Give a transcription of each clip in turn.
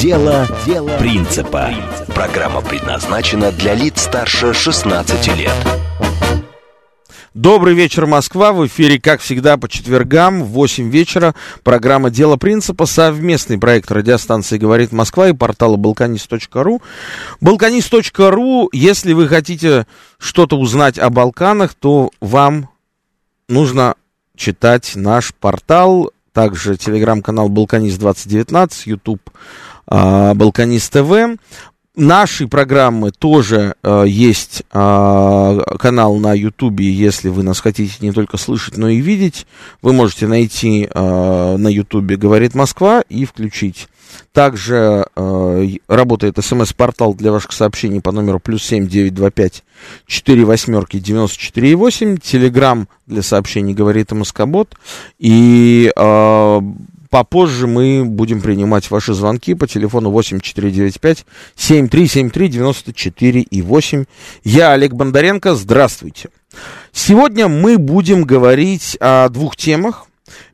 Дело, Дело принципа. Программа предназначена для лиц старше 16 лет. Добрый вечер, Москва. В эфире, как всегда, по четвергам в 8 вечера. Программа «Дело принципа». Совместный проект радиостанции «Говорит Москва» и портала «Балканист.ру». «Балканист.ру», если вы хотите что-то узнать о Балканах, то вам нужно читать наш портал, также телеграм-канал «Балканист2019», YouTube а, Балканист ТВ. Наши программы тоже э, есть э, канал на Ютубе, если вы нас хотите не только слышать, но и видеть. Вы можете найти э, на Ютубе «Говорит Москва» и включить. Также э, работает смс-портал для ваших сообщений по номеру плюс семь девять два пять четыре восьмерки девяносто четыре восемь. Телеграмм для сообщений «Говорит Москобот». И э, Попозже мы будем принимать ваши звонки по телефону 8495 7373 94 и 8. Я Олег Бондаренко. Здравствуйте. Сегодня мы будем говорить о двух темах.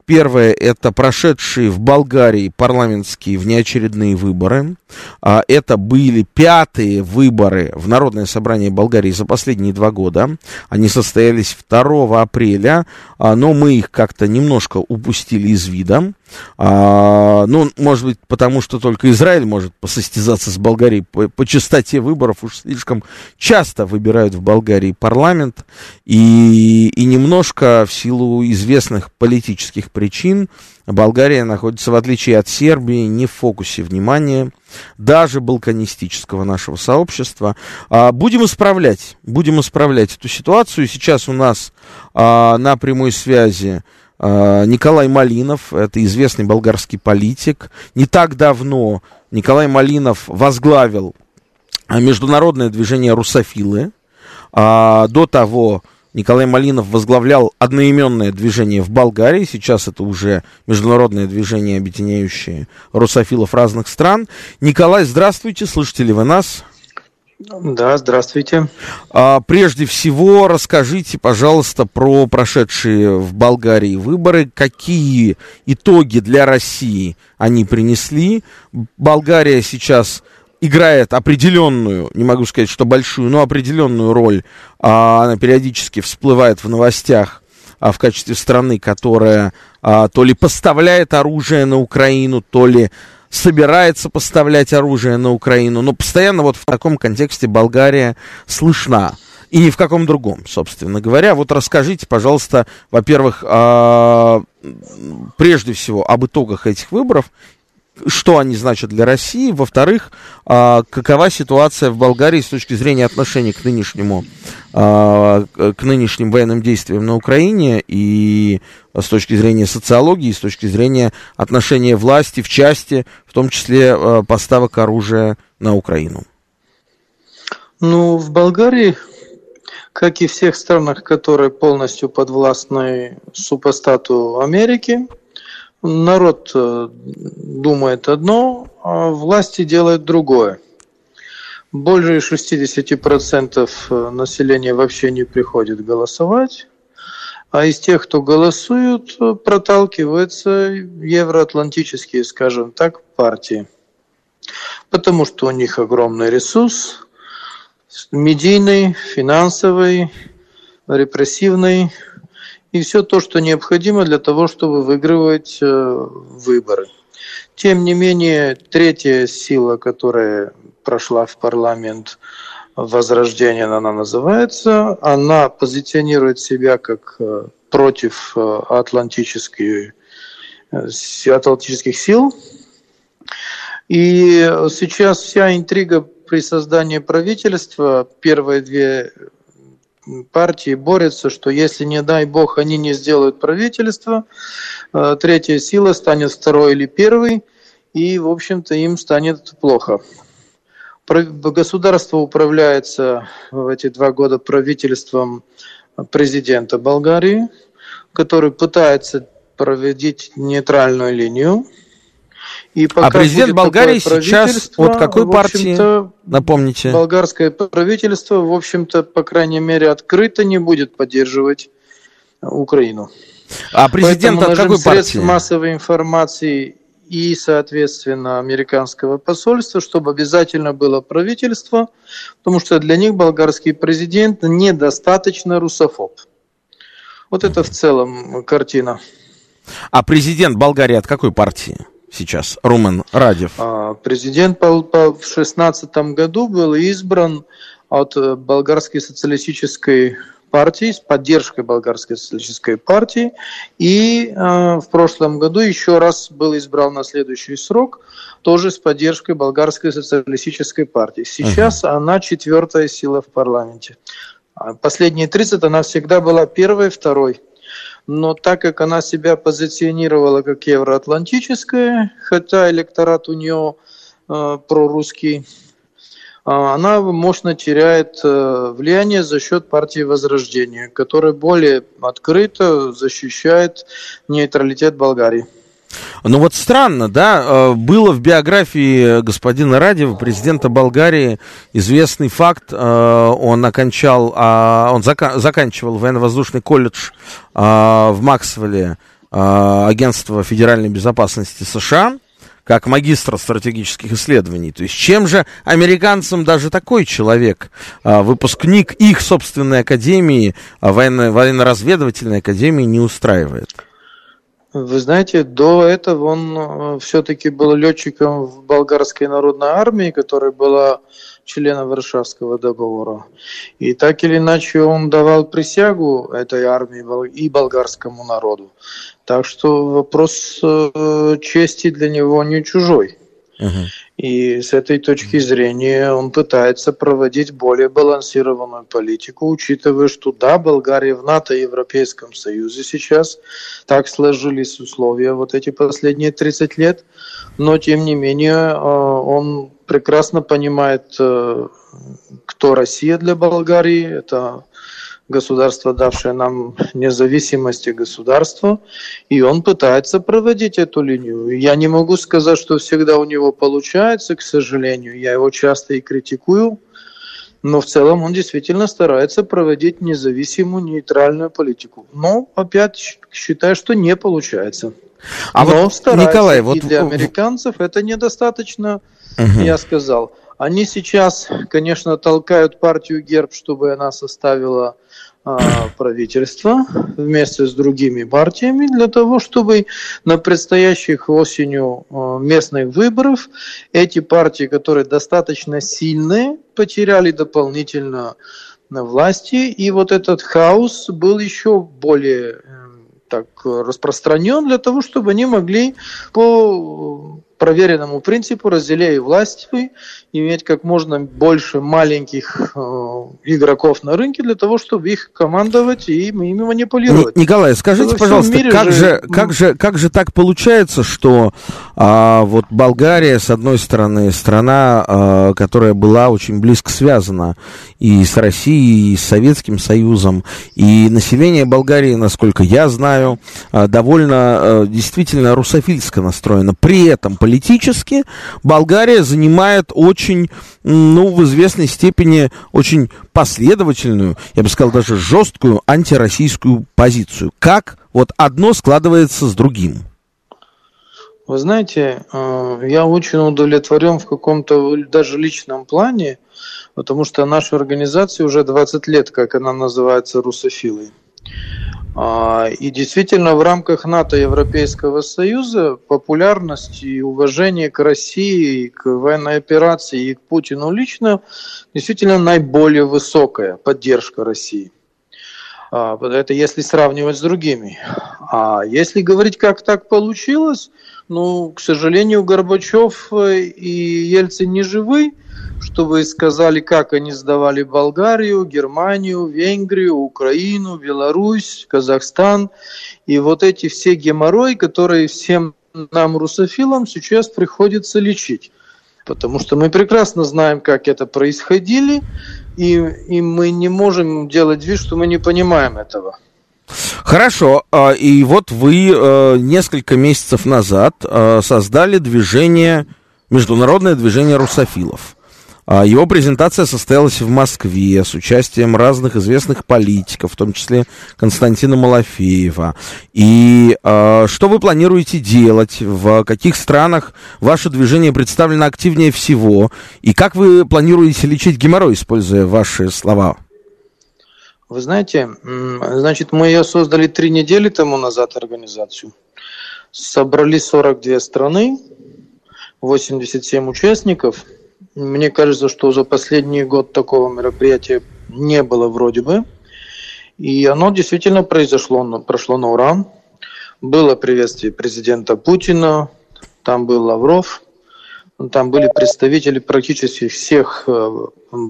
Первое – это прошедшие в Болгарии парламентские внеочередные выборы. А, это были пятые выборы в Народное собрание Болгарии за последние два года. Они состоялись 2 апреля, а, но мы их как-то немножко упустили из вида. А, ну, может быть, потому что только Израиль может посостязаться с Болгарией по, по частоте выборов. Уж слишком часто выбирают в Болгарии парламент. И, и немножко в силу известных политических причин Болгария находится, в отличие от Сербии, не в фокусе внимания, даже балканистического нашего сообщества. А, будем исправлять, будем исправлять эту ситуацию. Сейчас у нас а, на прямой связи Николай Малинов, это известный болгарский политик. Не так давно Николай Малинов возглавил международное движение «Русофилы». А, до того Николай Малинов возглавлял одноименное движение в Болгарии. Сейчас это уже международное движение, объединяющее русофилов разных стран. Николай, здравствуйте, слышите ли вы нас? Да, здравствуйте. А, прежде всего, расскажите, пожалуйста, про прошедшие в Болгарии выборы. Какие итоги для России они принесли? Болгария сейчас играет определенную, не могу сказать, что большую, но определенную роль. А, она периодически всплывает в новостях а, в качестве страны, которая а, то ли поставляет оружие на Украину, то ли собирается поставлять оружие на Украину. Но постоянно вот в таком контексте Болгария слышна. И ни в каком другом, собственно говоря. Вот расскажите, пожалуйста, во-первых, прежде всего об итогах этих выборов что они значат для России, во-вторых, а, какова ситуация в Болгарии с точки зрения отношений к нынешнему, а, к нынешним военным действиям на Украине и с точки зрения социологии, с точки зрения отношения власти в части, в том числе а, поставок оружия на Украину. Ну, в Болгарии, как и всех странах, которые полностью подвластны супостату Америки, народ э, думает одно, а власти делают другое. Более 60% э, населения вообще не приходит голосовать, а из тех, кто голосуют, э, проталкиваются евроатлантические, скажем так, партии. Потому что у них огромный ресурс, медийный, финансовый, репрессивный, и все то, что необходимо для того, чтобы выигрывать э, выборы. Тем не менее, третья сила, которая прошла в парламент, Возрождение она называется, она позиционирует себя как э, против э, атлантических, атлантических сил. И сейчас вся интрига при создании правительства, первые две партии борются, что если, не дай бог, они не сделают правительство, э, третья сила станет второй или первой, и, в общем-то, им станет плохо. Государство управляется в эти два года правительством президента Болгарии, который пытается проводить нейтральную линию. И пока а президент Болгарии сейчас от какой партии? Напомните. Болгарское правительство, в общем-то, по крайней мере, открыто не будет поддерживать Украину. А президент Поэтому от какой партии? массовой информации и, соответственно, американского посольства, чтобы обязательно было правительство, потому что для них болгарский президент недостаточно русофоб. Вот это в целом картина. А президент Болгарии от какой партии сейчас? Румен Радев. А, президент в 2016 году был избран от болгарской социалистической партии, с поддержкой Болгарской социалистической партии. И э, в прошлом году еще раз был избран на следующий срок, тоже с поддержкой Болгарской социалистической партии. Сейчас uh-huh. она четвертая сила в парламенте. А последние 30 она всегда была первой, второй. Но так как она себя позиционировала как евроатлантическая, хотя электорат у нее э, прорусский, а, она мощно теряет э, влияние за счет партии Возрождения, которая более открыто защищает нейтралитет Болгарии. Ну вот странно, да, э, было в биографии господина Радева, президента Болгарии, известный факт, э, он окончал, а, он заканчивал военно-воздушный колледж в Максвелле, агентство федеральной безопасности США, как магистр стратегических исследований. То есть чем же американцам даже такой человек, а, выпускник их собственной академии, а, военно- военно-разведывательной академии, не устраивает? Вы знаете, до этого он э, все-таки был летчиком в болгарской народной армии, которая была членом Варшавского договора. И так или иначе он давал присягу этой армии и болгарскому народу. Так что вопрос э, чести для него не чужой. Uh-huh. И с этой точки зрения он пытается проводить более балансированную политику, учитывая, что да, Болгария в НАТО и Европейском Союзе сейчас, так сложились условия вот эти последние 30 лет, но тем не менее э, он прекрасно понимает, э, кто Россия для Болгарии, это государство, давшее нам независимость и государство, и он пытается проводить эту линию. Я не могу сказать, что всегда у него получается, к сожалению. Я его часто и критикую, но в целом он действительно старается проводить независимую, нейтральную политику. Но опять считаю, что не получается. А но вот, старается. Николай, вот... И для американцев это недостаточно, угу. я сказал. Они сейчас, конечно, толкают партию Герб, чтобы она составила правительства вместе с другими партиями для того, чтобы на предстоящих осенью а, местных выборов эти партии, которые достаточно сильные, потеряли дополнительно на власти, и вот этот хаос был еще более эм, так распространен для того, чтобы они могли по проверенному принципу разделяя власть вы, иметь как можно больше маленьких э, игроков на рынке для того, чтобы их командовать и ими манипулировать. Николай, скажите, пожалуйста, как же... же, как, же, как же так получается, что а, вот Болгария, с одной стороны, страна, а, которая была очень близко связана и с Россией, и с Советским Союзом, и население Болгарии, насколько я знаю, а, довольно а, действительно русофильско настроено. При этом политически Болгария занимает очень, ну, в известной степени очень последовательную, я бы сказал, даже жесткую антироссийскую позицию. Как вот одно складывается с другим? Вы знаете, э, я очень удовлетворен в каком-то даже личном плане, потому что наша организация уже 20 лет, как она называется, русофилой. А, и действительно, в рамках НАТО и Европейского Союза популярность и уважение к России, к военной операции, и к Путину лично действительно наиболее высокая поддержка России. А, это если сравнивать с другими. А если говорить, как так получилось, ну, к сожалению, Горбачев и Ельцин не живы, что вы сказали, как они сдавали Болгарию, Германию, Венгрию, Украину, Беларусь, Казахстан. И вот эти все геморрои, которые всем нам, русофилам, сейчас приходится лечить. Потому что мы прекрасно знаем, как это происходило, и, и мы не можем делать вид, что мы не понимаем этого. Хорошо, а, и вот вы э, несколько месяцев назад э, создали движение, международное движение русофилов. А, его презентация состоялась в Москве с участием разных известных политиков, в том числе Константина Малафеева. И э, что вы планируете делать? В каких странах ваше движение представлено активнее всего? И как вы планируете лечить геморрой, используя ваши слова? Вы знаете, значит, мы ее создали три недели тому назад, организацию. Собрали 42 страны, 87 участников. Мне кажется, что за последний год такого мероприятия не было вроде бы. И оно действительно произошло, прошло на ура. Было приветствие президента Путина, там был Лавров, там были представители практически всех э,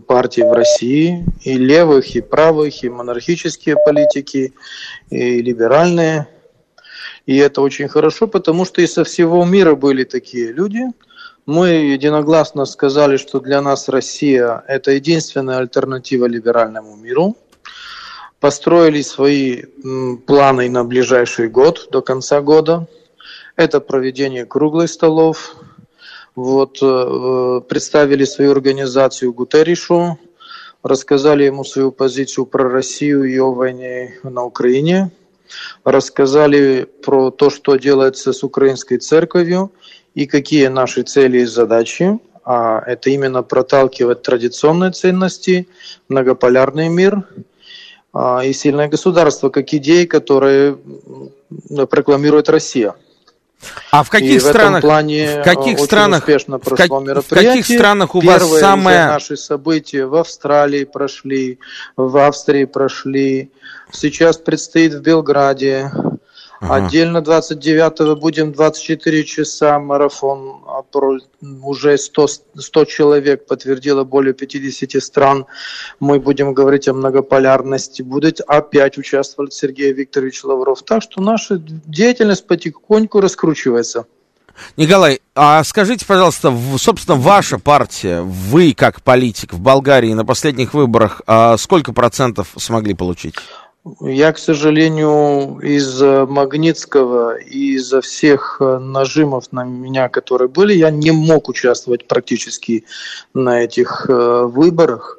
партий в России, и левых, и правых, и монархические политики, и либеральные. И это очень хорошо, потому что и со всего мира были такие люди. Мы единогласно сказали, что для нас Россия – это единственная альтернатива либеральному миру. Построили свои планы на ближайший год, до конца года. Это проведение круглых столов, вот, э, представили свою организацию Гутеришу, рассказали ему свою позицию про Россию и о войне на Украине, рассказали про то, что делается с украинской церковью и какие наши цели и задачи. А это именно проталкивать традиционные ценности, многополярный мир а, и сильное государство, как идеи, которые прокламирует Россия. А в каких и странах? В, плане в каких очень странах? Успешно прошло мероприятие. в каких странах у Первые вас самое? наши события в Австралии прошли, в Австрии прошли. Сейчас предстоит в Белграде. Ага. Отдельно 29-го будем 24 часа марафон. Уже 100, 100 человек подтвердило более 50 стран. Мы будем говорить о многополярности. Будет опять участвовать Сергей Викторович Лавров. Так что наша деятельность потихоньку раскручивается. Николай, а скажите, пожалуйста, собственно, ваша партия, вы как политик в Болгарии на последних выборах, а сколько процентов смогли получить? Я, к сожалению, из Магнитского и из-за всех э, нажимов на меня, которые были, я не мог участвовать практически на этих э, выборах.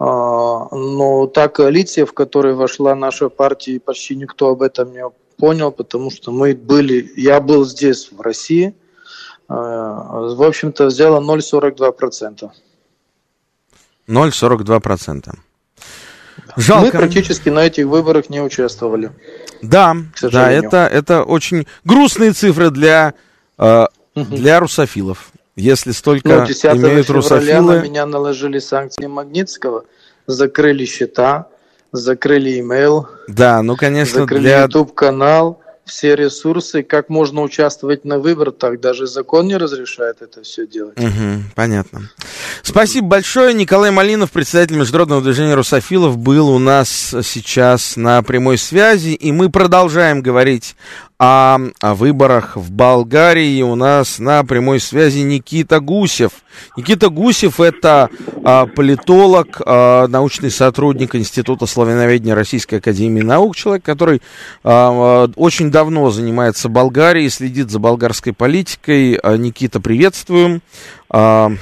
А, но та коалиция, в которой вошла наша партия, почти никто об этом не понял, потому что мы были, я был здесь, в России, э, в общем-то, взяла 0,42%. 0,42%. Жалко. Мы практически на этих выборах не участвовали. Да, да, это, это очень грустные цифры для, э, для русофилов. Если столько ну, 10 имеют русофилы... на меня наложили санкции Магнитского, закрыли счета, закрыли имейл. Да, ну, конечно, закрыли для... YouTube-канал все ресурсы, как можно участвовать на выборах, так даже закон не разрешает это все делать. Угу, понятно. Спасибо большое. Николай Малинов, председатель Международного движения русофилов, был у нас сейчас на прямой связи, и мы продолжаем говорить о, о выборах в Болгарии у нас на прямой связи Никита Гусев. Никита Гусев это а, политолог, а, научный сотрудник Института славяноведения Российской Академии Наук, человек, который а, очень давно занимается Болгарией, следит за болгарской политикой. А, Никита, приветствуем. А,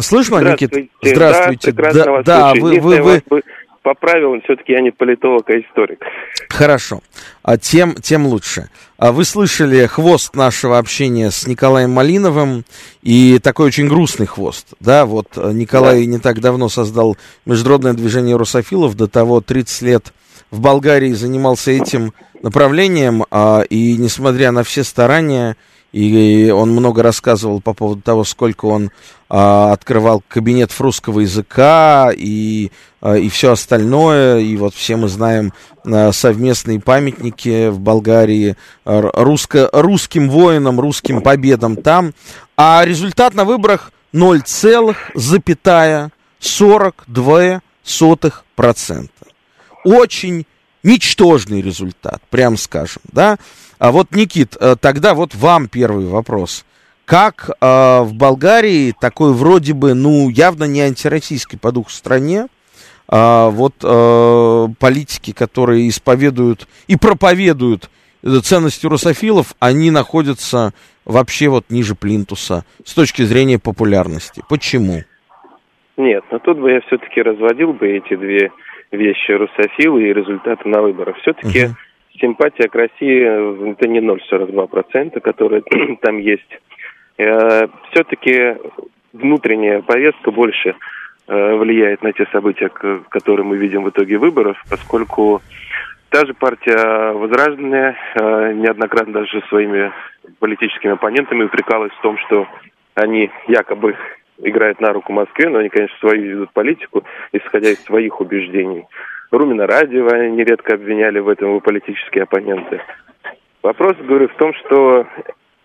слышно, Никита? Здравствуйте. Да, да, вы, вы, вы, поправил, он все-таки я не политолог, а историк. Хорошо. А тем, тем лучше. А вы слышали хвост нашего общения с Николаем Малиновым, и такой очень грустный хвост. Да, вот э, Николай да. не так давно создал международное движение русофилов, до того 30 лет в Болгарии занимался этим направлением, а, и несмотря на все старания, и он много рассказывал по поводу того, сколько он открывал кабинет русского языка и, а, и все остальное. И вот все мы знаем а, совместные памятники в Болгарии русско, русским воинам, русским победам там. А результат на выборах 0,042%. Очень ничтожный результат, прям скажем, да. А вот, Никит, э, тогда вот вам первый вопрос. Как э, в Болгарии, такой вроде бы, ну, явно не антироссийской по духу стране, э, вот э, политики, которые исповедуют и проповедуют ценности русофилов, они находятся вообще вот ниже плинтуса с точки зрения популярности. Почему? Нет, но тут бы я все-таки разводил бы эти две вещи, русофилы и результаты на выборах. Все-таки uh-huh. симпатия к России это не 0,42%, которые там есть. Э, все-таки внутренняя повестка больше э, влияет на те события, которые мы видим в итоге выборов, поскольку та же партия Возрожденная э, неоднократно даже своими политическими оппонентами упрекалась в том, что они якобы играют на руку Москве, но они, конечно, свою ведут политику, исходя из своих убеждений. Румина Радиева нередко обвиняли в этом его политические оппоненты. Вопрос, говорю, в том, что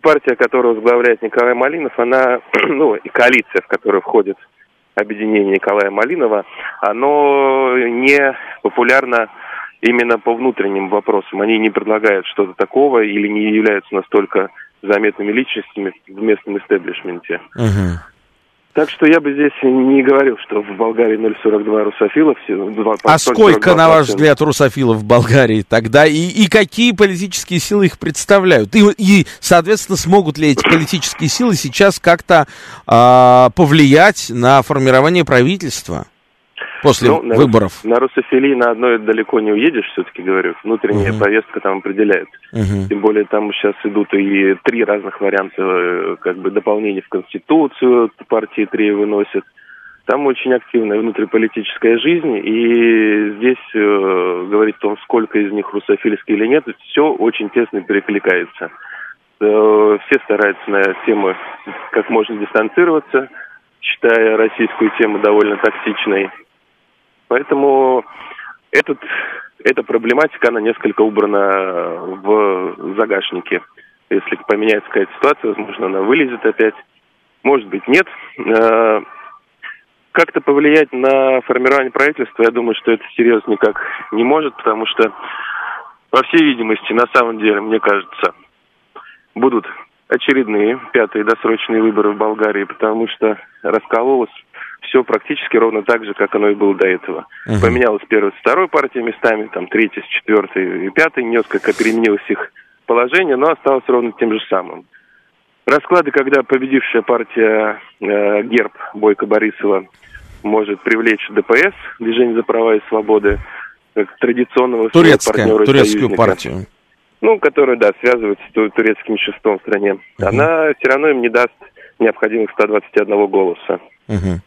партия, которую возглавляет Николай Малинов, она, ну, и коалиция, в которую входит объединение Николая Малинова, оно не популярно именно по внутренним вопросам. Они не предлагают что-то такого или не являются настолько заметными личностями в местном истеблишменте. Uh-huh. Так что я бы здесь не говорил, что в Болгарии 0,42 русофилов. 2, а сколько, на ваш взгляд, русофилов в Болгарии тогда? И, и какие политические силы их представляют? И, и, соответственно, смогут ли эти политические силы сейчас как-то а, повлиять на формирование правительства? После ну, выборов? На, русофилии на одной далеко не уедешь, все-таки говорю. Внутренняя угу. повестка там определяет. Угу. Тем более там сейчас идут и три разных варианта э, как бы дополнений в Конституцию, партии три выносят. Там очень активная внутриполитическая жизнь, и здесь э, говорить о том, сколько из них русофильские или нет, все очень тесно перекликается. Э, все стараются на тему как можно дистанцироваться, считая российскую тему довольно токсичной. Поэтому этот, эта проблематика, она несколько убрана в загашнике. Если поменяется какая-то ситуация, возможно, она вылезет опять. Может быть, нет. Э, как-то повлиять на формирование правительства, я думаю, что это серьезно никак не может, потому что, по всей видимости, на самом деле, мне кажется, будут очередные пятые досрочные выборы в Болгарии, потому что раскололось все практически ровно так же, как оно и было до этого. Uh-huh. Поменялась первая с второй партией местами, там третья с четвертой и пятой, несколько переменилось их положение, но осталось ровно тем же самым. Расклады, когда победившая партия э, ГЕРБ Бойко Борисова может привлечь ДПС, Движение за права и свободы, как традиционного Турецкая, партнера турецкую партию. Ну, которая, да, связывается с турецким шестом в стране. Uh-huh. Она все равно им не даст необходимых 121 голоса. Uh-huh.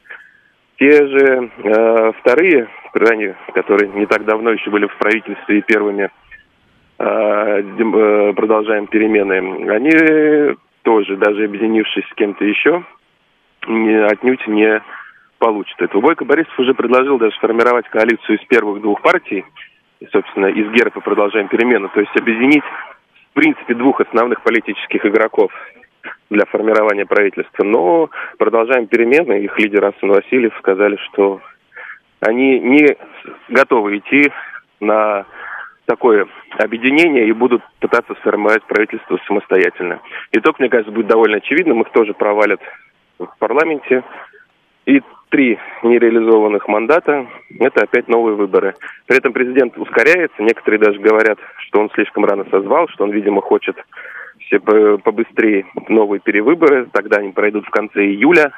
Те же э, вторые страны, которые не так давно еще были в правительстве и первыми э, э, продолжаем перемены, они тоже, даже объединившись с кем-то еще, не, отнюдь не получат этого. Бойко Борисов уже предложил даже сформировать коалицию из первых двух партий, собственно, из ГЕРПа продолжаем перемены, то есть объединить, в принципе, двух основных политических игроков для формирования правительства. Но продолжаем перемены. Их лидер Асан Васильев сказали, что они не готовы идти на такое объединение и будут пытаться сформировать правительство самостоятельно. Итог, мне кажется, будет довольно очевидным. Их тоже провалят в парламенте. И три нереализованных мандата – это опять новые выборы. При этом президент ускоряется. Некоторые даже говорят, что он слишком рано созвал, что он, видимо, хочет побыстрее новые перевыборы, тогда они пройдут в конце июля.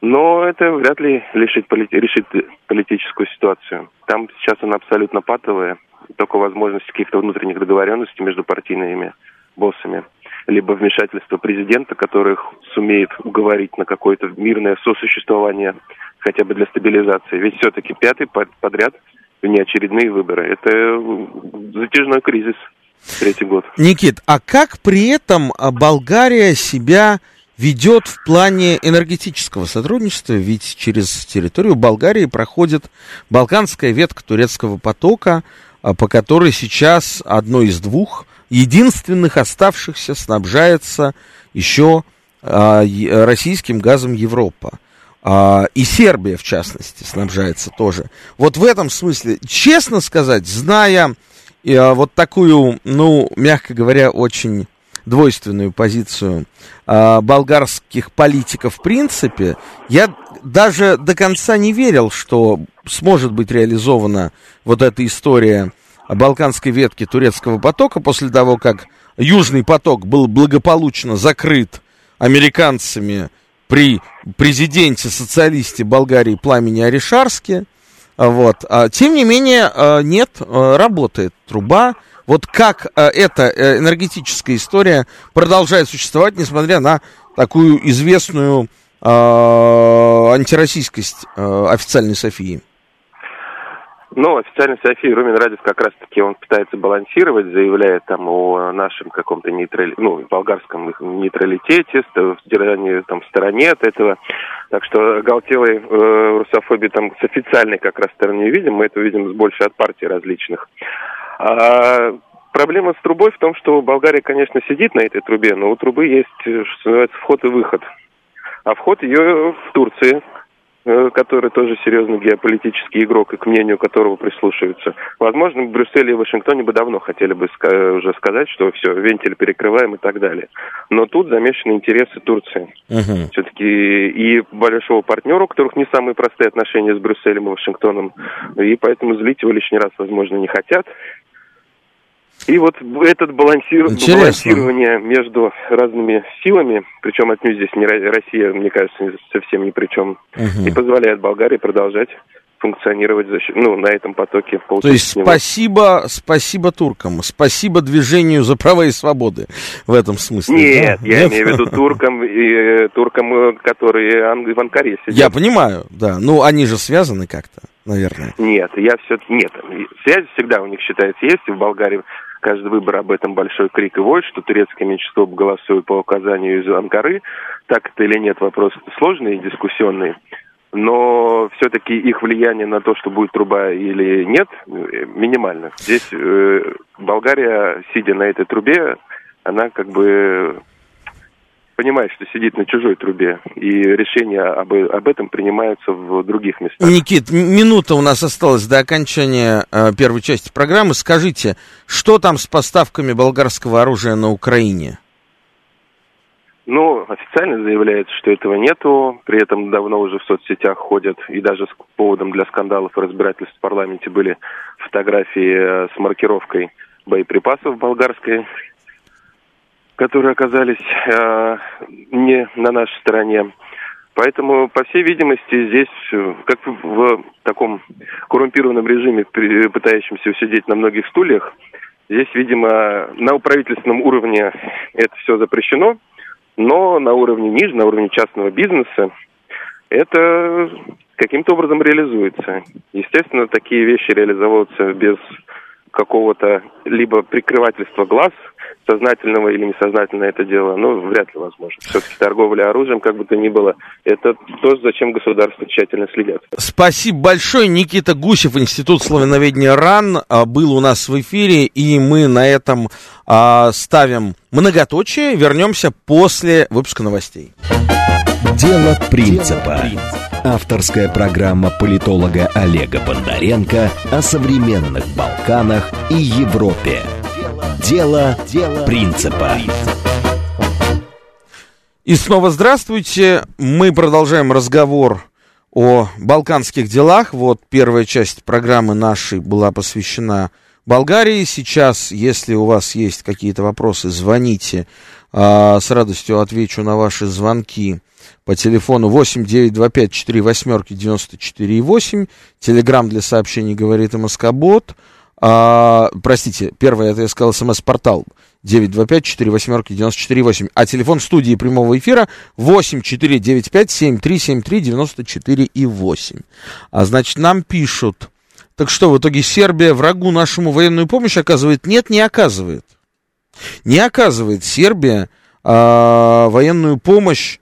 Но это вряд ли полити- решит политическую ситуацию. Там сейчас она абсолютно патовая. Только возможность каких-то внутренних договоренностей между партийными боссами. Либо вмешательство президента, которых сумеет уговорить на какое-то мирное сосуществование хотя бы для стабилизации. Ведь все-таки пятый подряд внеочередные выборы. Это затяжной кризис третий год. Никит, а как при этом а, Болгария себя ведет в плане энергетического сотрудничества, ведь через территорию Болгарии проходит балканская ветка турецкого потока, а, по которой сейчас одно из двух единственных оставшихся снабжается еще а, российским газом Европа. И Сербия, в частности, снабжается тоже. Вот в этом смысле, честно сказать, зная и, а, вот такую, ну, мягко говоря, очень двойственную позицию э, болгарских политиков в принципе, я даже до конца не верил, что сможет быть реализована вот эта история балканской ветки турецкого потока после того, как Южный поток был благополучно закрыт американцами при президенте-социалисте Болгарии Пламени Аришарске. Вот. А, тем не менее, а, нет, а, работает труба. Вот как эта э, энергетическая история продолжает существовать, несмотря на такую известную антироссийскость официальной Софии? Ну, официальный София Румин Радев как раз-таки он пытается балансировать, заявляя там о нашем каком-то нейтрали... ну, болгарском нейтралитете, стирании, там, в стороне от этого. Так что оголтелой э, русофобии там с официальной как раз стороны не видим, мы это видим больше от партий различных. А проблема с трубой в том, что Болгария, конечно, сидит на этой трубе, но у трубы есть, что называется, вход и выход. А вход ее в Турции, который тоже серьезный геополитический игрок и к мнению которого прислушиваются. Возможно, в Брюсселе и Вашингтоне бы давно хотели бы уже сказать, что все, вентиль перекрываем и так далее. Но тут замешаны интересы Турции. Uh-huh. Все-таки и большого партнера, у которых не самые простые отношения с Брюсселем и Вашингтоном, и поэтому злить его лишний раз, возможно, не хотят. И вот этот балансир... балансирование между разными силами, причем отнюдь здесь не Россия, мне кажется, совсем ни при чем, угу. и позволяет Болгарии продолжать функционировать за, ну, на этом потоке. То есть спасибо, спасибо туркам, спасибо движению за права и свободы в этом смысле. Нет, да? я Нет? имею в виду туркам, и, э, туркам, э, которые в Анкаре сидят. Я понимаю, да. Ну, они же связаны как-то, наверное. Нет, я все... Нет, связь всегда у них считается есть, и в Болгарии каждый выбор об этом большой крик и вой, что турецкое меньшинство голосует по указанию из Анкары. Так это или нет, вопрос сложный и дискуссионный. Но все-таки их влияние на то, что будет труба или нет, минимально. Здесь э, Болгария, сидя на этой трубе, она как бы понимает, что сидит на чужой трубе, и решения об, об этом принимаются в других местах. Никит, минута у нас осталась до окончания э, первой части программы. Скажите, что там с поставками болгарского оружия на Украине? Ну, официально заявляется, что этого нету. При этом давно уже в соцсетях ходят, и даже с поводом для скандалов и разбирательств в парламенте были фотографии э, с маркировкой боеприпасов болгарской которые оказались э, не на нашей стороне. Поэтому, по всей видимости, здесь, э, как в таком коррумпированном режиме, пытающемся усидеть на многих стульях, здесь, видимо, на правительственном уровне это все запрещено, но на уровне ниже, на уровне частного бизнеса, это каким-то образом реализуется. Естественно, такие вещи реализовываются без какого-то либо прикрывательства глаз – сознательного или несознательно это дело, ну, вряд ли возможно. Все-таки торговля оружием, как бы то ни было, это то, зачем государство тщательно следят. Спасибо большое. Никита Гусев, Институт славяноведения РАН, а, был у нас в эфире, и мы на этом а, ставим многоточие. Вернемся после выпуска новостей. Дело принципа. Авторская программа политолога Олега Бондаренко о современных Балканах и Европе. Дело, дело принципа. И снова здравствуйте. Мы продолжаем разговор о балканских делах. Вот первая часть программы нашей была посвящена Болгарии. Сейчас, если у вас есть какие-то вопросы, звоните. А, с радостью отвечу на ваши звонки по телефону 8 925 4 восьмерки 94 8. Телеграмм для сообщений говорит МСК-бот. А, простите, первое, это я сказал смс-портал 925-48-94-8. А телефон студии прямого эфира 8495-7373-94 и 8. А значит, нам пишут, так что, в итоге Сербия врагу нашему военную помощь оказывает? Нет, не оказывает. Не оказывает Сербия а, военную помощь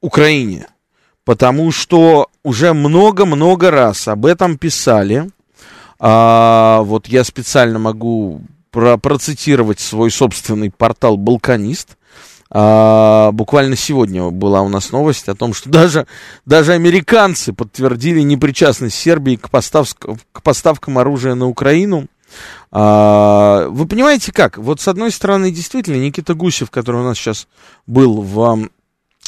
Украине. Потому что уже много-много раз об этом писали а, вот я специально могу про процитировать свой собственный портал «Балканист». А, буквально сегодня была у нас новость о том, что даже, даже американцы подтвердили непричастность Сербии к, поставк, к поставкам оружия на Украину. А, вы понимаете как? Вот с одной стороны, действительно, Никита Гусев, который у нас сейчас был в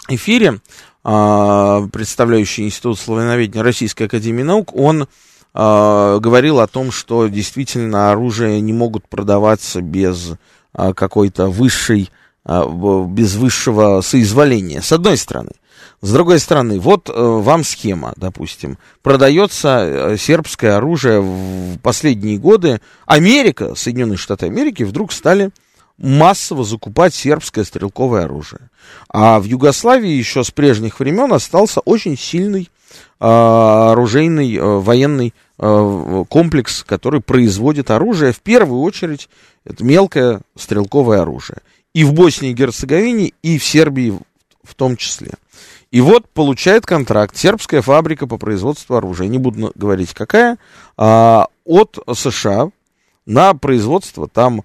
эфире, а, представляющий Институт славяноведения Российской Академии Наук, он а, говорил о том, что действительно оружие не могут продаваться без а, какой-то высшей, без высшего соизволения, с одной стороны. С другой стороны, вот э, вам схема, допустим. Продается э, сербское оружие в последние годы. Америка, Соединенные Штаты Америки вдруг стали массово закупать сербское стрелковое оружие. А в Югославии еще с прежних времен остался очень сильный э, оружейный э, военный э, комплекс, который производит оружие. В первую очередь это мелкое стрелковое оружие. И в Боснии и Герцеговине, и в Сербии в том числе. И вот получает контракт сербская фабрика по производству оружия, не буду говорить какая, а, от США на производство там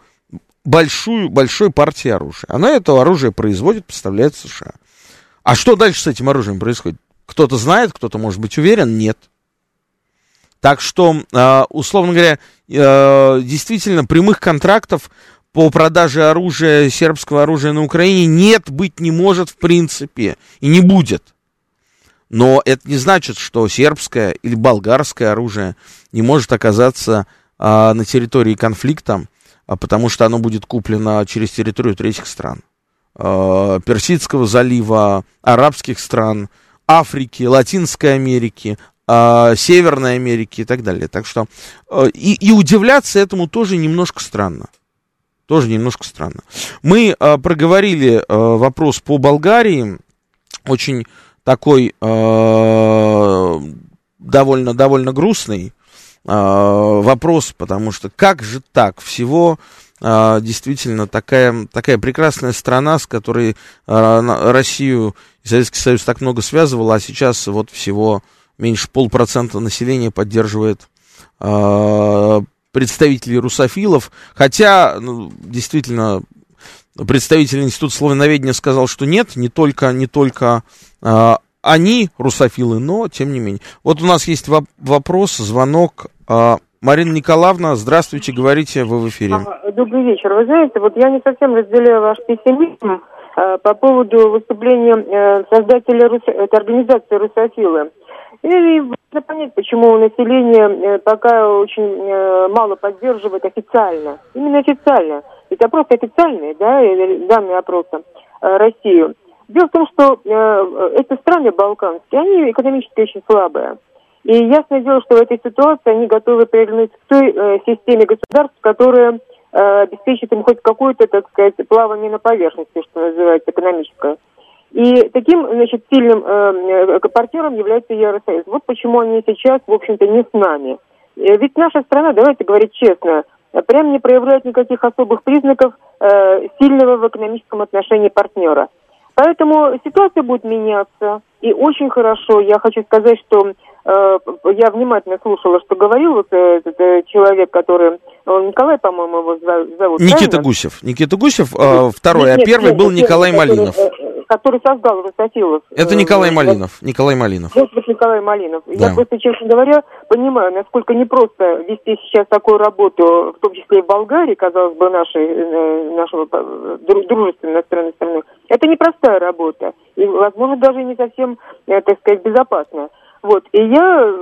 большую, большой партии оружия. Она это оружие производит, поставляет в США. А что дальше с этим оружием происходит? Кто-то знает, кто-то может быть уверен, нет. Так что, а, условно говоря, а, действительно прямых контрактов по продаже оружия, сербского оружия на Украине нет, быть не может в принципе, и не будет. Но это не значит, что сербское или болгарское оружие не может оказаться а, на территории конфликта, потому что оно будет куплено через территорию третьих стран. А, Персидского залива, арабских стран, Африки, Латинской Америки, а, Северной Америки и так далее. Так что а, и, и удивляться этому тоже немножко странно. Тоже немножко странно. Мы проговорили вопрос по Болгарии. Очень такой э, довольно, довольно грустный вопрос, потому что как же так? Всего э, действительно такая, такая прекрасная страна, с которой э, Россию и Советский Союз так много связывал, а сейчас вот всего меньше полпроцента населения поддерживает э, представителей русофилов, хотя, ну, действительно, представитель Института славяноведения сказал, что нет, не только, не только э, они русофилы, но тем не менее. Вот у нас есть вопрос, звонок. Э, Марина Николаевна, здравствуйте, говорите, вы в эфире. Добрый вечер. Вы знаете, вот я не совсем разделяю ваш пессимизм э, по поводу выступления э, создателя Рус... этой организации «Русофилы». И можно понять, почему население э, пока очень э, мало поддерживает официально. Именно официально. Ведь опрос официальный, да, данные опроса э, Россию. Дело в том, что эти страны балканские, они экономически очень слабые. И ясное дело, что в этой ситуации они готовы приглянуть к той системе государств, которая обеспечит им хоть какое-то, так сказать, плавание на поверхности, что называется, экономическое. И таким, значит, сильным э, э, партнером является Евросоюз. Вот почему они сейчас, в общем-то, не с нами. Э, ведь наша страна, давайте говорить честно, прям не проявляет никаких особых признаков э, сильного в экономическом отношении партнера. Поэтому ситуация будет меняться. И очень хорошо, я хочу сказать, что э, я внимательно слушала, что говорил вот э, этот э, человек, который, он Николай, по-моему, его зовут. Никита правильно? Гусев. Никита Гусев, э, второй, нет, а первый нет, был нет, Николай который, Малинов. Э, который создал Русофилов. Это э, Николай Малинов. Николай Малинов. Вот Николай Малинов. Да. Я просто, честно говоря, понимаю, насколько непросто вести сейчас такую работу, в том числе и в Болгарии, казалось бы, нашей, э, нашего э, дружественной иностранной страны. Это непростая работа. И, возможно, даже не совсем, так сказать, безопасная. Вот. И я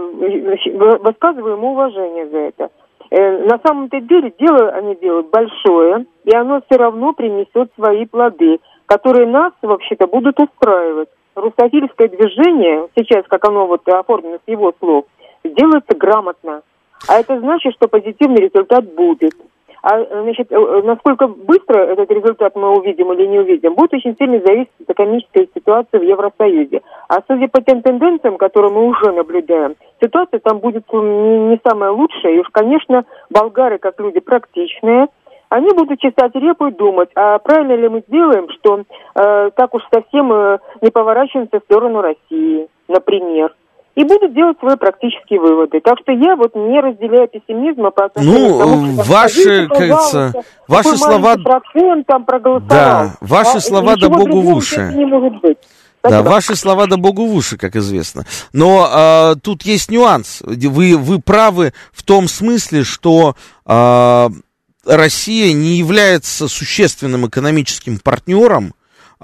высказываю ему уважение за это. На самом-то деле дело они делают большое, и оно все равно принесет свои плоды которые нас, вообще-то, будут устраивать. Русофильское движение, сейчас, как оно вот оформлено с его слов, делается грамотно. А это значит, что позитивный результат будет. А значит, э, насколько быстро этот результат мы увидим или не увидим, будет очень сильно зависеть от экономической ситуации в Евросоюзе. А судя по тем тенденциям, которые мы уже наблюдаем, ситуация там будет не самая лучшая. И уж, конечно, болгары, как люди практичные, они будут чесать репу и думать, а правильно ли мы сделаем, что э, так уж совсем э, не поворачиваемся в сторону России, например. И будут делать свои практические выводы. Так что я вот не разделяю пессимизма по отношению ну, к тому, что ваши, кажется, ваши слова... Процент там. Да, ваши а, слова да богу в уши. Не может быть. Да, ваши слова да богу в уши, как известно. Но а, тут есть нюанс. Вы, вы правы в том смысле, что а, Россия не является существенным экономическим партнером,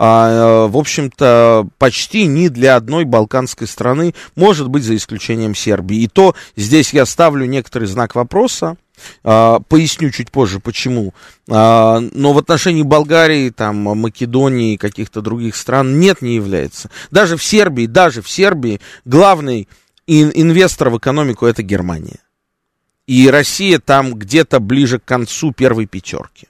а, в общем-то, почти ни для одной балканской страны, может быть, за исключением Сербии. И то здесь я ставлю некоторый знак вопроса, а, поясню чуть позже, почему. А, но в отношении Болгарии, там, Македонии и каких-то других стран нет, не является. Даже в Сербии, даже в Сербии главный инвестор в экономику это Германия. И Россия там где-то ближе к концу первой пятерки.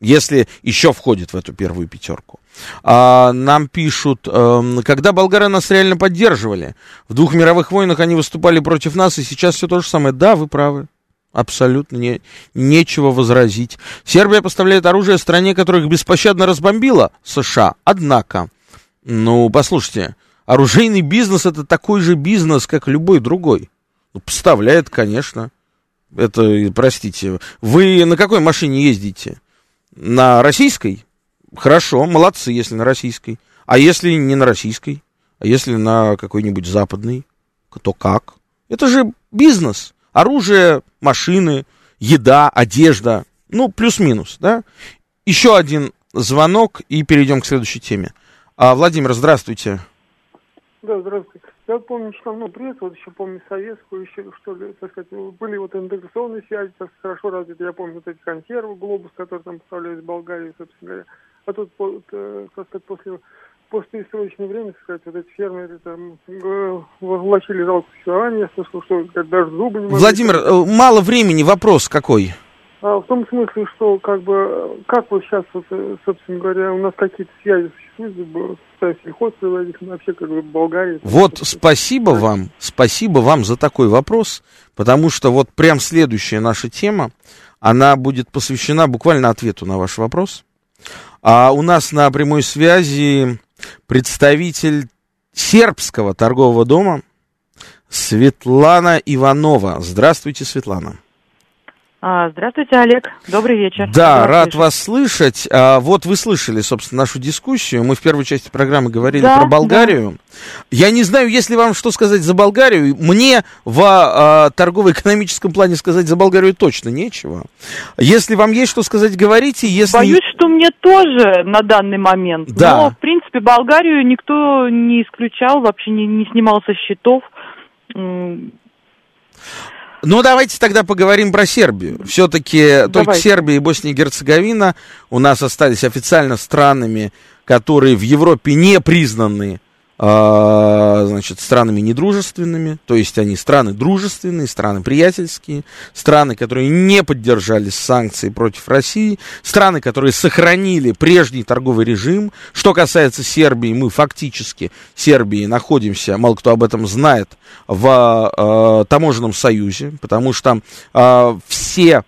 Если еще входит в эту первую пятерку. А, нам пишут, э, когда болгары нас реально поддерживали, в двух мировых войнах они выступали против нас, и сейчас все то же самое. Да, вы правы. Абсолютно не, нечего возразить. Сербия поставляет оружие стране, которая их беспощадно разбомбила, США. Однако, ну, послушайте, оружейный бизнес это такой же бизнес, как любой другой. Ну, поставляет, конечно. Это, простите, вы на какой машине ездите? На российской? Хорошо, молодцы, если на российской. А если не на российской? А если на какой-нибудь западной? То как? Это же бизнес. Оружие, машины, еда, одежда. Ну, плюс-минус, да? Еще один звонок и перейдем к следующей теме. А, Владимир, здравствуйте. Да, здравствуйте. Я помню, что ну, пресс, вот еще помню советскую, еще, что ли, так сказать, были вот интеграционные связи, так хорошо развиты. Я помню вот эти консервы, глобус, которые там поставляли из Болгарии, собственно говоря. А тут, вот, э, так сказать, после постперестроечное время, так сказать, вот эти фермеры там влачили жалкое существование, что, что как, даже зубы не могли... Владимир, э, мало времени, вопрос какой? А, в том смысле, что как бы, как вот сейчас, вот, э, собственно говоря, у нас какие-то связи существуют с сельхозпроизводителем, вообще как бы Болгарии. Вот спасибо вам, спасибо вам за такой вопрос, потому что вот прям следующая наша тема, она будет посвящена буквально ответу на ваш вопрос. А у нас на прямой связи представитель сербского торгового дома Светлана Иванова. Здравствуйте, Светлана. А, здравствуйте, Олег. Добрый вечер. Да, рад слышать. вас слышать. А, вот вы слышали, собственно, нашу дискуссию. Мы в первой части программы говорили да, про Болгарию. Да. Я не знаю, если вам что сказать за Болгарию. Мне в а, торгово-экономическом плане сказать за Болгарию точно нечего. Если вам есть что сказать, говорите. Если... Боюсь, что мне тоже на данный момент. Да. Но, в принципе, Болгарию никто не исключал, вообще не, не снимал со счетов. Ну, давайте тогда поговорим про Сербию. Все-таки только Сербия и Босния и Герцеговина у нас остались официально странами, которые в Европе не признаны а, значит, странами недружественными, то есть они страны дружественные, страны приятельские, страны, которые не поддержали санкции против России, страны, которые сохранили прежний торговый режим. Что касается Сербии, мы фактически Сербии находимся, мало кто об этом знает, в э, таможенном союзе, потому что э, все,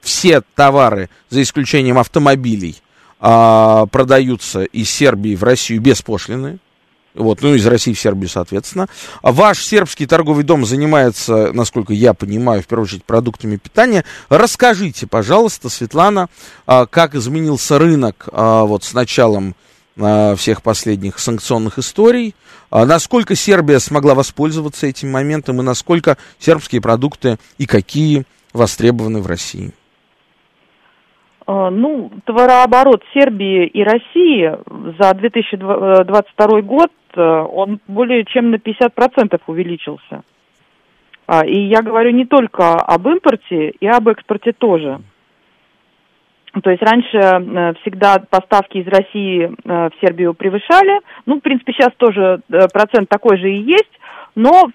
все товары, за исключением автомобилей, продаются из Сербии в Россию беспошлино. Вот, ну, из России в Сербию, соответственно. А ваш сербский торговый дом занимается, насколько я понимаю, в первую очередь продуктами питания. Расскажите, пожалуйста, Светлана, а, как изменился рынок а, вот с началом всех последних санкционных историй, насколько Сербия смогла воспользоваться этим моментом и насколько сербские продукты и какие востребованы в России. Ну, товарооборот Сербии и России за 2022 год, э, он более чем на 50% увеличился. А, и я говорю не только об импорте, и об экспорте тоже. То есть раньше э, всегда поставки из России э, в Сербию превышали. Ну, в принципе, сейчас тоже процент такой же и есть, но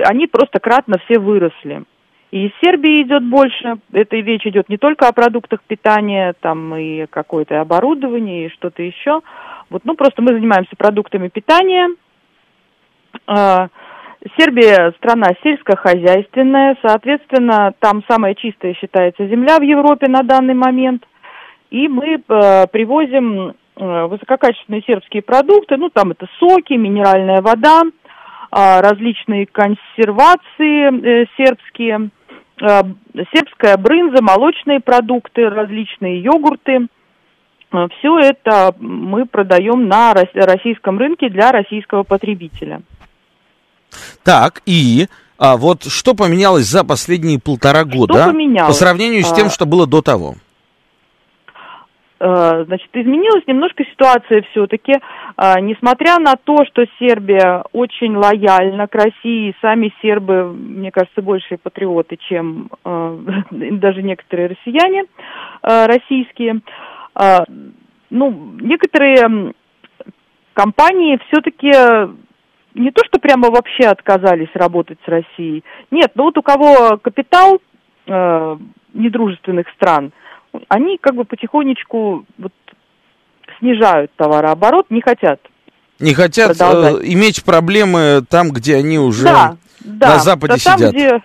они просто кратно все выросли. И из Сербии идет больше. Эта речь идет не только о продуктах питания, там и какое-то оборудование, и что-то еще. Вот, ну, просто мы занимаемся продуктами питания. А, Сербия страна сельскохозяйственная, соответственно, там самая чистая считается земля в Европе на данный момент. И мы э, привозим э, высококачественные сербские продукты, ну там это соки, минеральная вода, различные консервации э, сербские, сербская брынза, молочные продукты, различные йогурты. Все это мы продаем на российском рынке для российского потребителя. Так, и а вот что поменялось за последние полтора года что поменялось? по сравнению с тем, а... что было до того? Э, значит, изменилась немножко ситуация все-таки. Э, несмотря на то, что Сербия очень лояльна к России, сами сербы, мне кажется, большие патриоты, чем э, даже некоторые россияне российские, ну, некоторые компании все-таки не то, что прямо вообще отказались работать с Россией. Нет, но вот у кого капитал э, недружественных стран – они как бы потихонечку вот снижают товарооборот, не хотят. Не хотят э, иметь проблемы там, где они уже да, да, на Западе да, там, сидят. Где,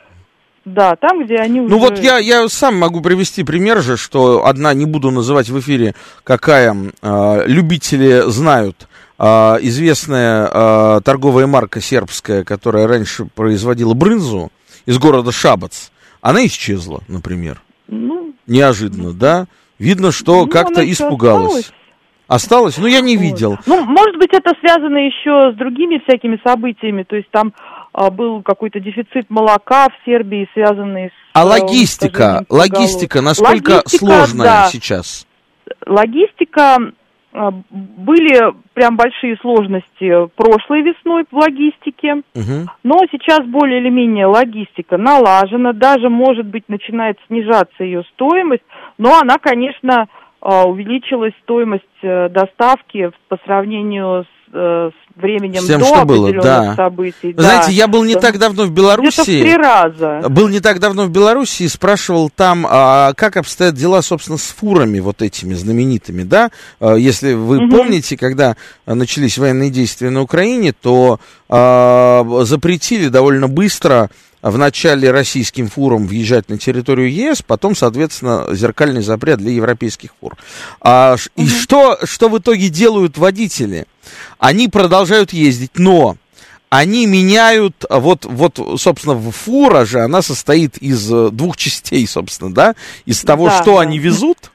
да, там, где они уже... Ну вот я, я сам могу привести пример же, что одна, не буду называть в эфире, какая э, любители знают, э, известная э, торговая марка сербская, которая раньше производила брынзу из города Шабац, она исчезла, например. Ну, Неожиданно, да? Видно, что ну, как-то испугалась. Осталось? Ну, я не видел. Ну, может быть, это связано еще с другими всякими событиями. То есть там а, был какой-то дефицит молока в Сербии, связанный с... А логистика? Логистика насколько логистика, сложная да. сейчас? Логистика а, были прям большие сложности прошлой весной в логистике, угу. но сейчас более или менее логистика налажена, даже, может быть, начинает снижаться ее стоимость, но она, конечно, увеличилась стоимость э, доставки по сравнению с, э, с временем Всем, до что было, да. событий. Вы знаете, я был не так давно в Беларуси. в три раза. Был не так давно в Беларуси и спрашивал там, а, как обстоят дела, собственно, с фурами вот этими знаменитыми, да? А, если вы угу. помните, когда начались военные действия на Украине, то а, запретили довольно быстро вначале российским фурам въезжать на территорию ЕС, потом, соответственно, зеркальный запрет для европейских фур. А, угу. И что, что в итоге делают водители? Они продолжают ездить, но они меняют, вот, вот, собственно, фура же, она состоит из э, двух частей, собственно, да, из того, да, что да. они везут,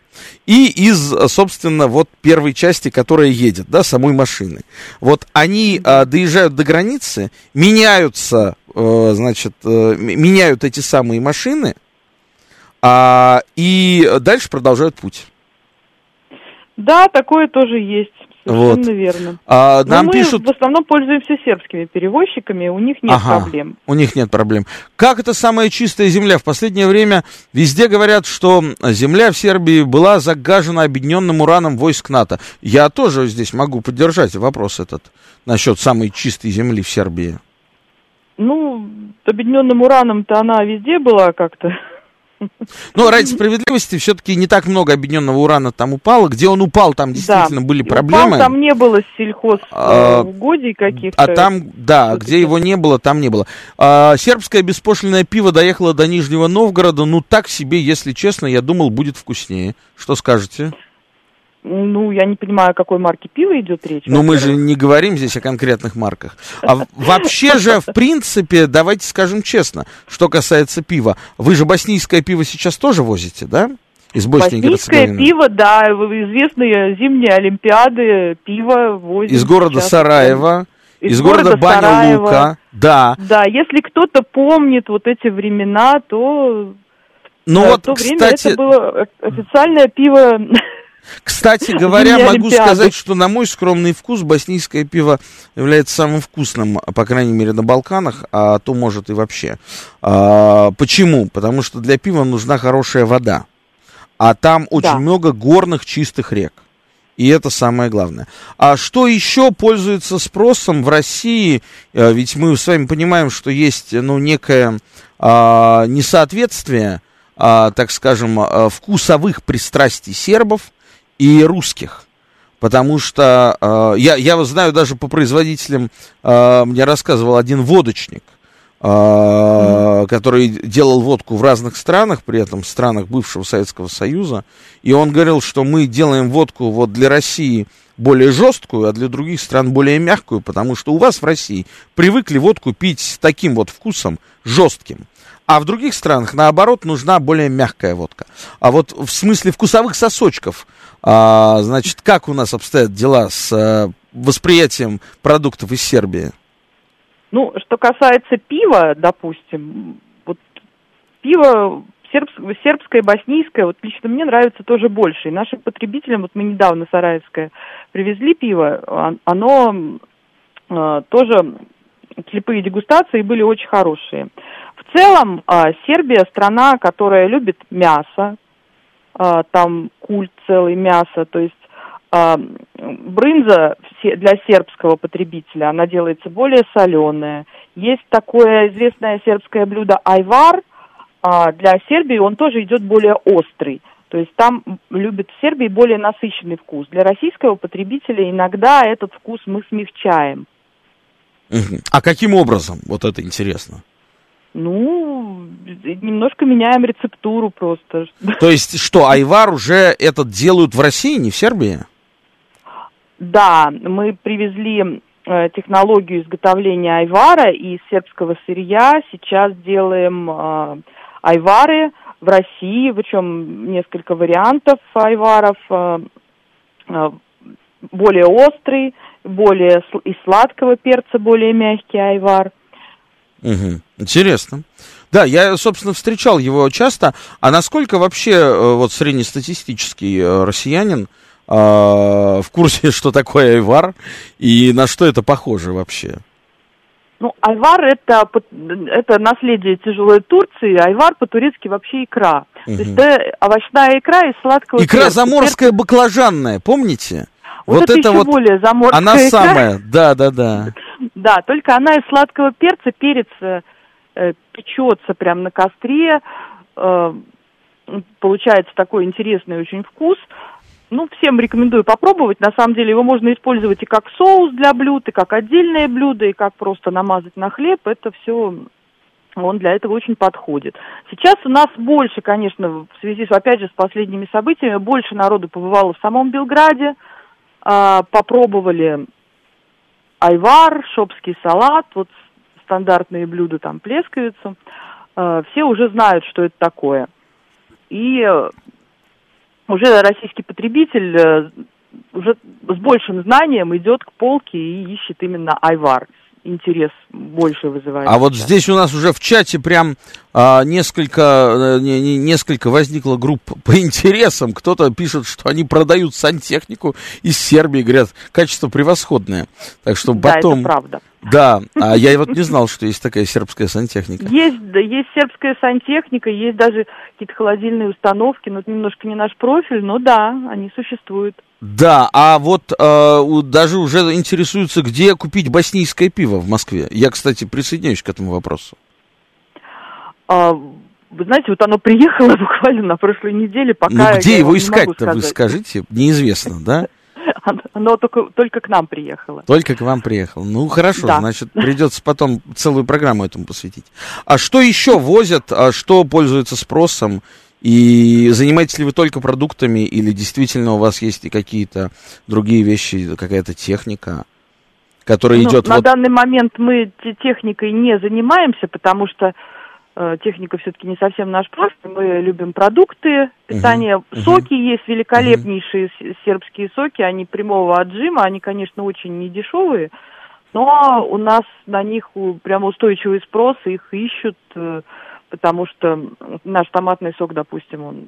и из, собственно, вот первой части, которая едет, да, самой машины. Вот они а, доезжают до границы, меняются, значит, а, меняют эти самые машины, а, и дальше продолжают путь. Да, такое тоже есть. Совершенно вот. верно. А, нам Но мы пишут... в основном пользуемся сербскими перевозчиками, у них нет ага, проблем. У них нет проблем. Как это самая чистая земля? В последнее время везде говорят, что земля в Сербии была загажена объединенным ураном войск НАТО. Я тоже здесь могу поддержать вопрос этот насчет самой чистой земли в Сербии. Ну, объединенным ураном-то она везде была как-то но ради справедливости все-таки не так много объединенного урана там упало. Где он упал, там действительно да. были проблемы. Упал, там не было сельхоз а, угодий каких-то. А там, да, где его не было, там не было. А, сербское беспошлинное пиво доехало до Нижнего Новгорода. Ну, так себе, если честно, я думал, будет вкуснее. Что скажете? Ну, я не понимаю, о какой марке пива идет речь. Ну, мы же не говорим здесь о конкретных марках. А вообще же, в принципе, давайте скажем честно, что касается пива. Вы же боснийское пиво сейчас тоже возите, да? Из Боснии Боснийское пиво, да, известные зимние Олимпиады, пиво возят. Из города Сараева. Из, из города, города Баня Лука, да. Да, если кто-то помнит вот эти времена, то ну да, вот, в то время кстати... это было официальное пиво кстати говоря, могу сказать, что на мой скромный вкус боснийское пиво является самым вкусным, по крайней мере, на Балканах, а то может и вообще. А, почему? Потому что для пива нужна хорошая вода. А там очень да. много горных чистых рек. И это самое главное. А что еще пользуется спросом в России? Э, ведь мы с вами понимаем, что есть ну, некое а, несоответствие, а, так скажем, а, вкусовых пристрастий сербов и русских. Потому что э, я, я знаю даже по производителям, э, мне рассказывал один водочник, э, который делал водку в разных странах, при этом странах бывшего Советского Союза, и он говорил, что мы делаем водку вот для России более жесткую, а для других стран более мягкую, потому что у вас в России привыкли водку пить с таким вот вкусом жестким. А в других странах, наоборот, нужна более мягкая водка. А вот в смысле вкусовых сосочков, а, значит, как у нас обстоят дела с а, восприятием продуктов из Сербии? Ну, что касается пива, допустим, вот пиво сербское, сербское, боснийское, вот лично мне нравится тоже больше. И нашим потребителям, вот мы недавно сараевское привезли пиво, а, оно э, тоже слепые дегустации были очень хорошие. В целом, э, Сербия страна, которая любит мясо, там культ целый мяса, то есть а, брынза для сербского потребителя, она делается более соленая. Есть такое известное сербское блюдо айвар, а, для Сербии он тоже идет более острый. То есть там любят в Сербии более насыщенный вкус. Для российского потребителя иногда этот вкус мы смягчаем. А каким образом? Вот это интересно. Ну, немножко меняем рецептуру просто. То есть что, айвар уже этот делают в России, не в Сербии? Да, мы привезли э, технологию изготовления айвара из сербского сырья. Сейчас делаем э, айвары в России, причем несколько вариантов айваров. Э, более острый, более из сладкого перца, более мягкий айвар. Угу. Интересно. Да, я, собственно, встречал его часто. А насколько вообще э, вот среднестатистический э, россиянин а, в курсе, что такое айвар и на что это похоже вообще? Ну, айвар это, это наследие тяжелой Турции, айвар по-турецки вообще икра. Угу. То есть это овощная икра из сладкого Икра перца. заморская баклажанная, помните? Вот, вот это, это вот более заморская Она икра. самая, да, да, да. Да, только она из сладкого перца, перец э, печется прямо на костре, э, получается такой интересный очень вкус. Ну, всем рекомендую попробовать. На самом деле его можно использовать и как соус для блюд, и как отдельное блюдо, и как просто намазать на хлеб. Это все он для этого очень подходит. Сейчас у нас больше, конечно, в связи, с, опять же, с последними событиями, больше народу побывало в самом Белграде, э, попробовали айвар, шопский салат, вот стандартные блюда там плескаются. Э, все уже знают, что это такое. И уже российский потребитель э, уже с большим знанием идет к полке и ищет именно айвар. Интерес больше вызывает. А вот здесь у нас уже в чате прям а, несколько, э, не, не, несколько возникло групп по интересам. Кто-то пишет, что они продают сантехнику из Сербии, говорят, качество превосходное. Так что да, потом... это правда. Да, а я вот не знал, что есть такая сербская сантехника. Есть, да, есть сербская сантехника, есть даже какие-то холодильные установки, но это немножко не наш профиль, но да, они существуют. Да, а вот э, даже уже интересуются, где купить боснийское пиво в Москве. Я, кстати, присоединяюсь к этому вопросу. А, вы знаете, вот оно приехало буквально на прошлой неделе, пока... Ну, где его искать-то, вы скажите? Неизвестно, да? Оно только, только к нам приехало. Только к вам приехало. Ну, хорошо, да. значит, придется потом целую программу этому посвятить. А что еще возят, а что пользуется спросом? И занимаетесь ли вы только продуктами, или действительно у вас есть и какие-то другие вещи, какая-то техника, которая ну, идет... На вот... данный момент мы техникой не занимаемся, потому что Э, техника все-таки не совсем наш профиль. Мы любим продукты питания. Uh-huh. Соки uh-huh. есть великолепнейшие uh-huh. сербские соки, они прямого отжима, они, конечно, очень недешевые, но у нас на них прямо устойчивый спрос, их ищут, э, потому что наш томатный сок, допустим, он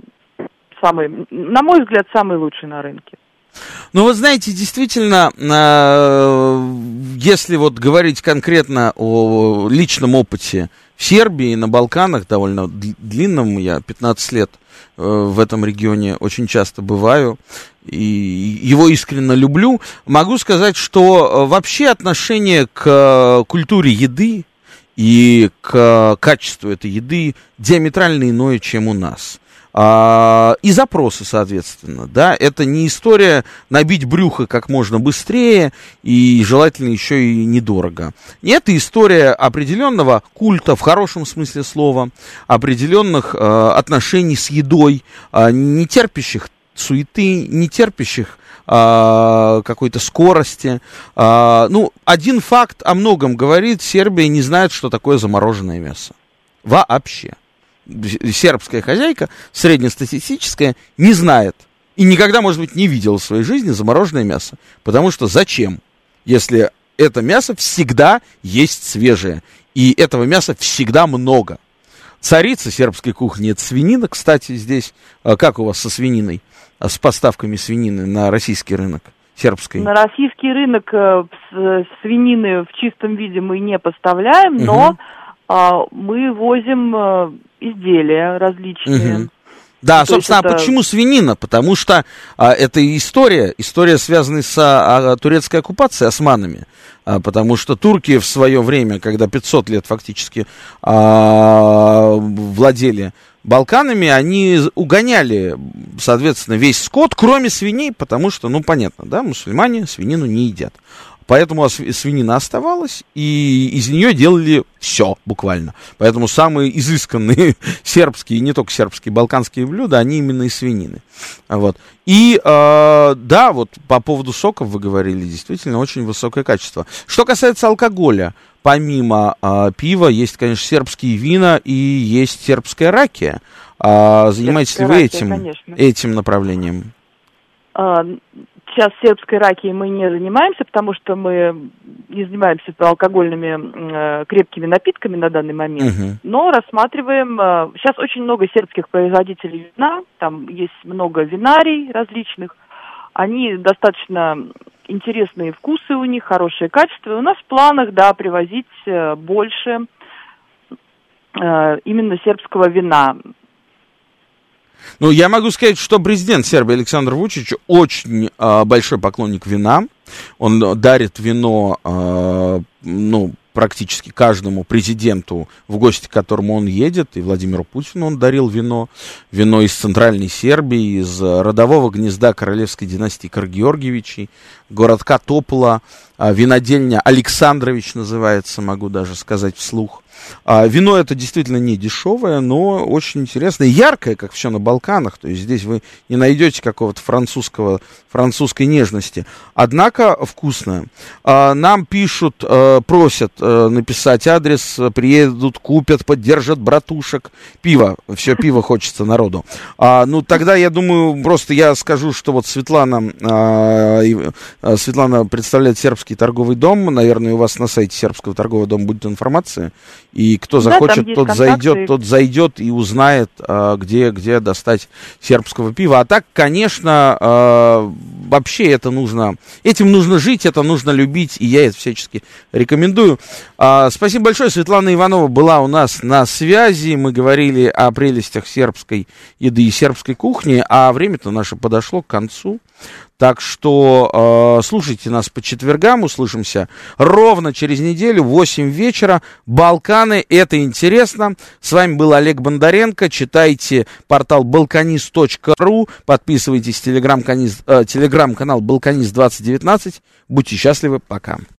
самый, на мой взгляд, самый лучший на рынке. Ну, вы знаете, действительно, э, если вот говорить конкретно о личном опыте в Сербии, на Балканах, довольно длинном, я 15 лет э, в этом регионе очень часто бываю, и его искренне люблю, могу сказать, что э, вообще отношение к культуре еды и к качеству этой еды диаметрально иное, чем у нас. А, и запросы, соответственно, да, это не история набить брюхо как можно быстрее и желательно еще и недорого. Это история определенного культа в хорошем смысле слова, определенных э, отношений с едой, э, не терпящих суеты, не терпящих какой-то скорости. А, ну, один факт о многом говорит, Сербия не знает, что такое замороженное мясо. Вообще. Сербская хозяйка, среднестатистическая, не знает и никогда, может быть, не видела в своей жизни замороженное мясо. Потому что зачем, если это мясо всегда есть свежее, и этого мяса всегда много. Царица сербской кухни это свинина, кстати, здесь. А как у вас со свининой? А с поставками свинины на российский рынок? сербской? На российский рынок э, свинины в чистом виде мы не поставляем, угу. но а, мы возим а, изделия различные. Угу. Да, То собственно, это... а почему свинина? Потому что а, это история, история, связанная с а, турецкой оккупацией османами. А, потому что турки в свое время, когда 500 лет фактически а, владели Балканами, они угоняли, соответственно, весь скот, кроме свиней, потому что, ну, понятно, да, мусульмане свинину не едят. Поэтому свинина оставалась, и из нее делали все буквально. Поэтому самые изысканные сербские, не только сербские, балканские блюда, они именно из свинины. Вот. И э, да, вот по поводу соков вы говорили, действительно очень высокое качество. Что касается алкоголя, помимо э, пива есть, конечно, сербские вина и есть сербская ракия. А, занимаетесь ли вы этим, этим направлением? Сейчас сербской ракией мы не занимаемся, потому что мы не занимаемся алкогольными э, крепкими напитками на данный момент, uh-huh. но рассматриваем, э, сейчас очень много сербских производителей вина, там есть много винарий различных, они достаточно интересные вкусы у них, хорошее качество, и у нас в планах, да, привозить э, больше э, именно сербского вина. Ну, я могу сказать, что президент Сербии Александр Вучич очень э, большой поклонник вина. Он дарит вино, э, ну, практически каждому президенту, в гости к которому он едет, и Владимиру Путину он дарил вино, вино из Центральной Сербии, из родового гнезда королевской династии Каргеоргиевичей, городка Топола, а, винодельня Александрович называется, могу даже сказать вслух. А, вино это действительно не дешевое, но очень интересное, яркое, как все на Балканах. То есть здесь вы не найдете какого-то французского, французской нежности. Однако вкусное. А, нам пишут, а, просят а, написать адрес, приедут, купят, поддержат братушек. Пиво, все пиво хочется народу. А, ну тогда я думаю, просто я скажу, что вот Светлана, а, а, Светлана представляет сербский торговый дом. Наверное, у вас на сайте сербского торгового дома будет информация. И кто захочет, да, тот зайдет, тот зайдет и узнает, а, где, где достать сербского пива. А так, конечно, а, вообще это нужно, этим нужно жить, это нужно любить, и я это всячески рекомендую. А, спасибо большое, Светлана Иванова была у нас на связи, мы говорили о прелестях сербской еды и сербской кухни, а время-то наше подошло к концу. Так что э, слушайте нас по четвергам, услышимся ровно через неделю, в 8 вечера. Балканы, это интересно. С вами был Олег Бондаренко. Читайте портал balkanist.ru, подписывайтесь телеграм-канал э, телеграм Балканист 2019. Будьте счастливы, пока.